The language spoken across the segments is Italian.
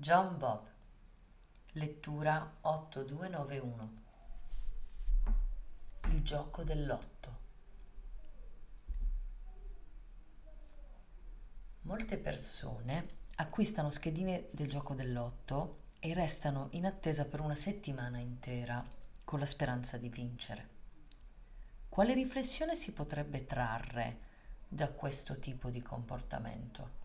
John Bob, lettura 8291. Il gioco dell'otto. Molte persone acquistano schedine del gioco dell'otto e restano in attesa per una settimana intera con la speranza di vincere. Quale riflessione si potrebbe trarre da questo tipo di comportamento?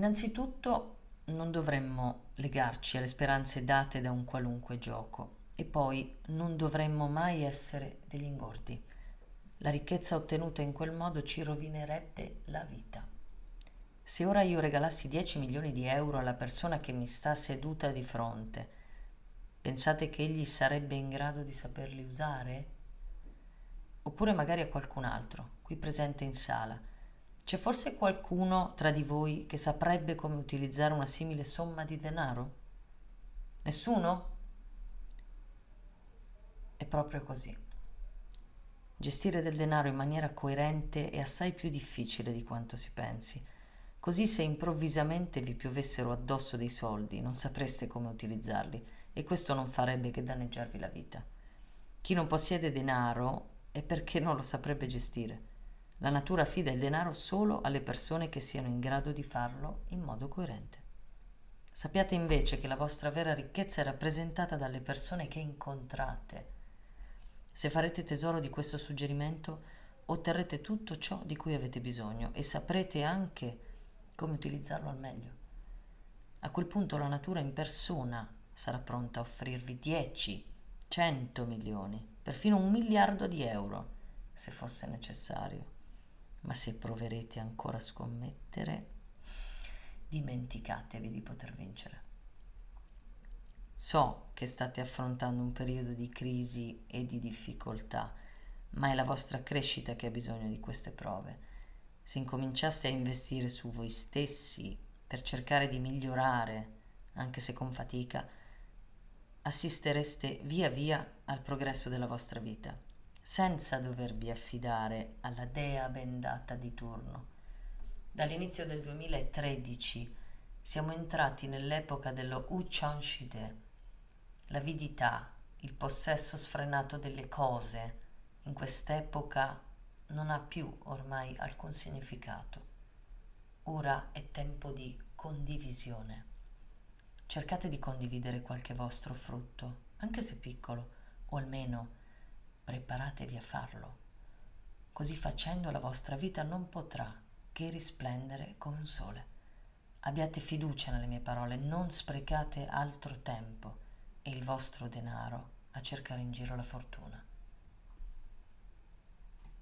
Innanzitutto non dovremmo legarci alle speranze date da un qualunque gioco e poi non dovremmo mai essere degli ingordi. La ricchezza ottenuta in quel modo ci rovinerebbe la vita. Se ora io regalassi 10 milioni di euro alla persona che mi sta seduta di fronte, pensate che egli sarebbe in grado di saperli usare? Oppure magari a qualcun altro, qui presente in sala, c'è forse qualcuno tra di voi che saprebbe come utilizzare una simile somma di denaro? Nessuno? È proprio così. Gestire del denaro in maniera coerente è assai più difficile di quanto si pensi. Così se improvvisamente vi piovessero addosso dei soldi non sapreste come utilizzarli e questo non farebbe che danneggiarvi la vita. Chi non possiede denaro è perché non lo saprebbe gestire. La natura affida il denaro solo alle persone che siano in grado di farlo in modo coerente. Sappiate invece che la vostra vera ricchezza è rappresentata dalle persone che incontrate. Se farete tesoro di questo suggerimento, otterrete tutto ciò di cui avete bisogno e saprete anche come utilizzarlo al meglio. A quel punto la natura in persona sarà pronta a offrirvi 10, 100 milioni, perfino un miliardo di euro, se fosse necessario ma se proverete ancora a scommettere, dimenticatevi di poter vincere. So che state affrontando un periodo di crisi e di difficoltà, ma è la vostra crescita che ha bisogno di queste prove. Se incominciaste a investire su voi stessi per cercare di migliorare, anche se con fatica, assistereste via via al progresso della vostra vita senza dovervi affidare alla dea bendata di turno. Dall'inizio del 2013 siamo entrati nell'epoca dello Uchanshide, l'avidità, il possesso sfrenato delle cose. In quest'epoca non ha più ormai alcun significato. Ora è tempo di condivisione. Cercate di condividere qualche vostro frutto, anche se piccolo, o almeno preparatevi a farlo. Così facendo la vostra vita non potrà che risplendere come un sole. Abbiate fiducia nelle mie parole, non sprecate altro tempo e il vostro denaro a cercare in giro la fortuna.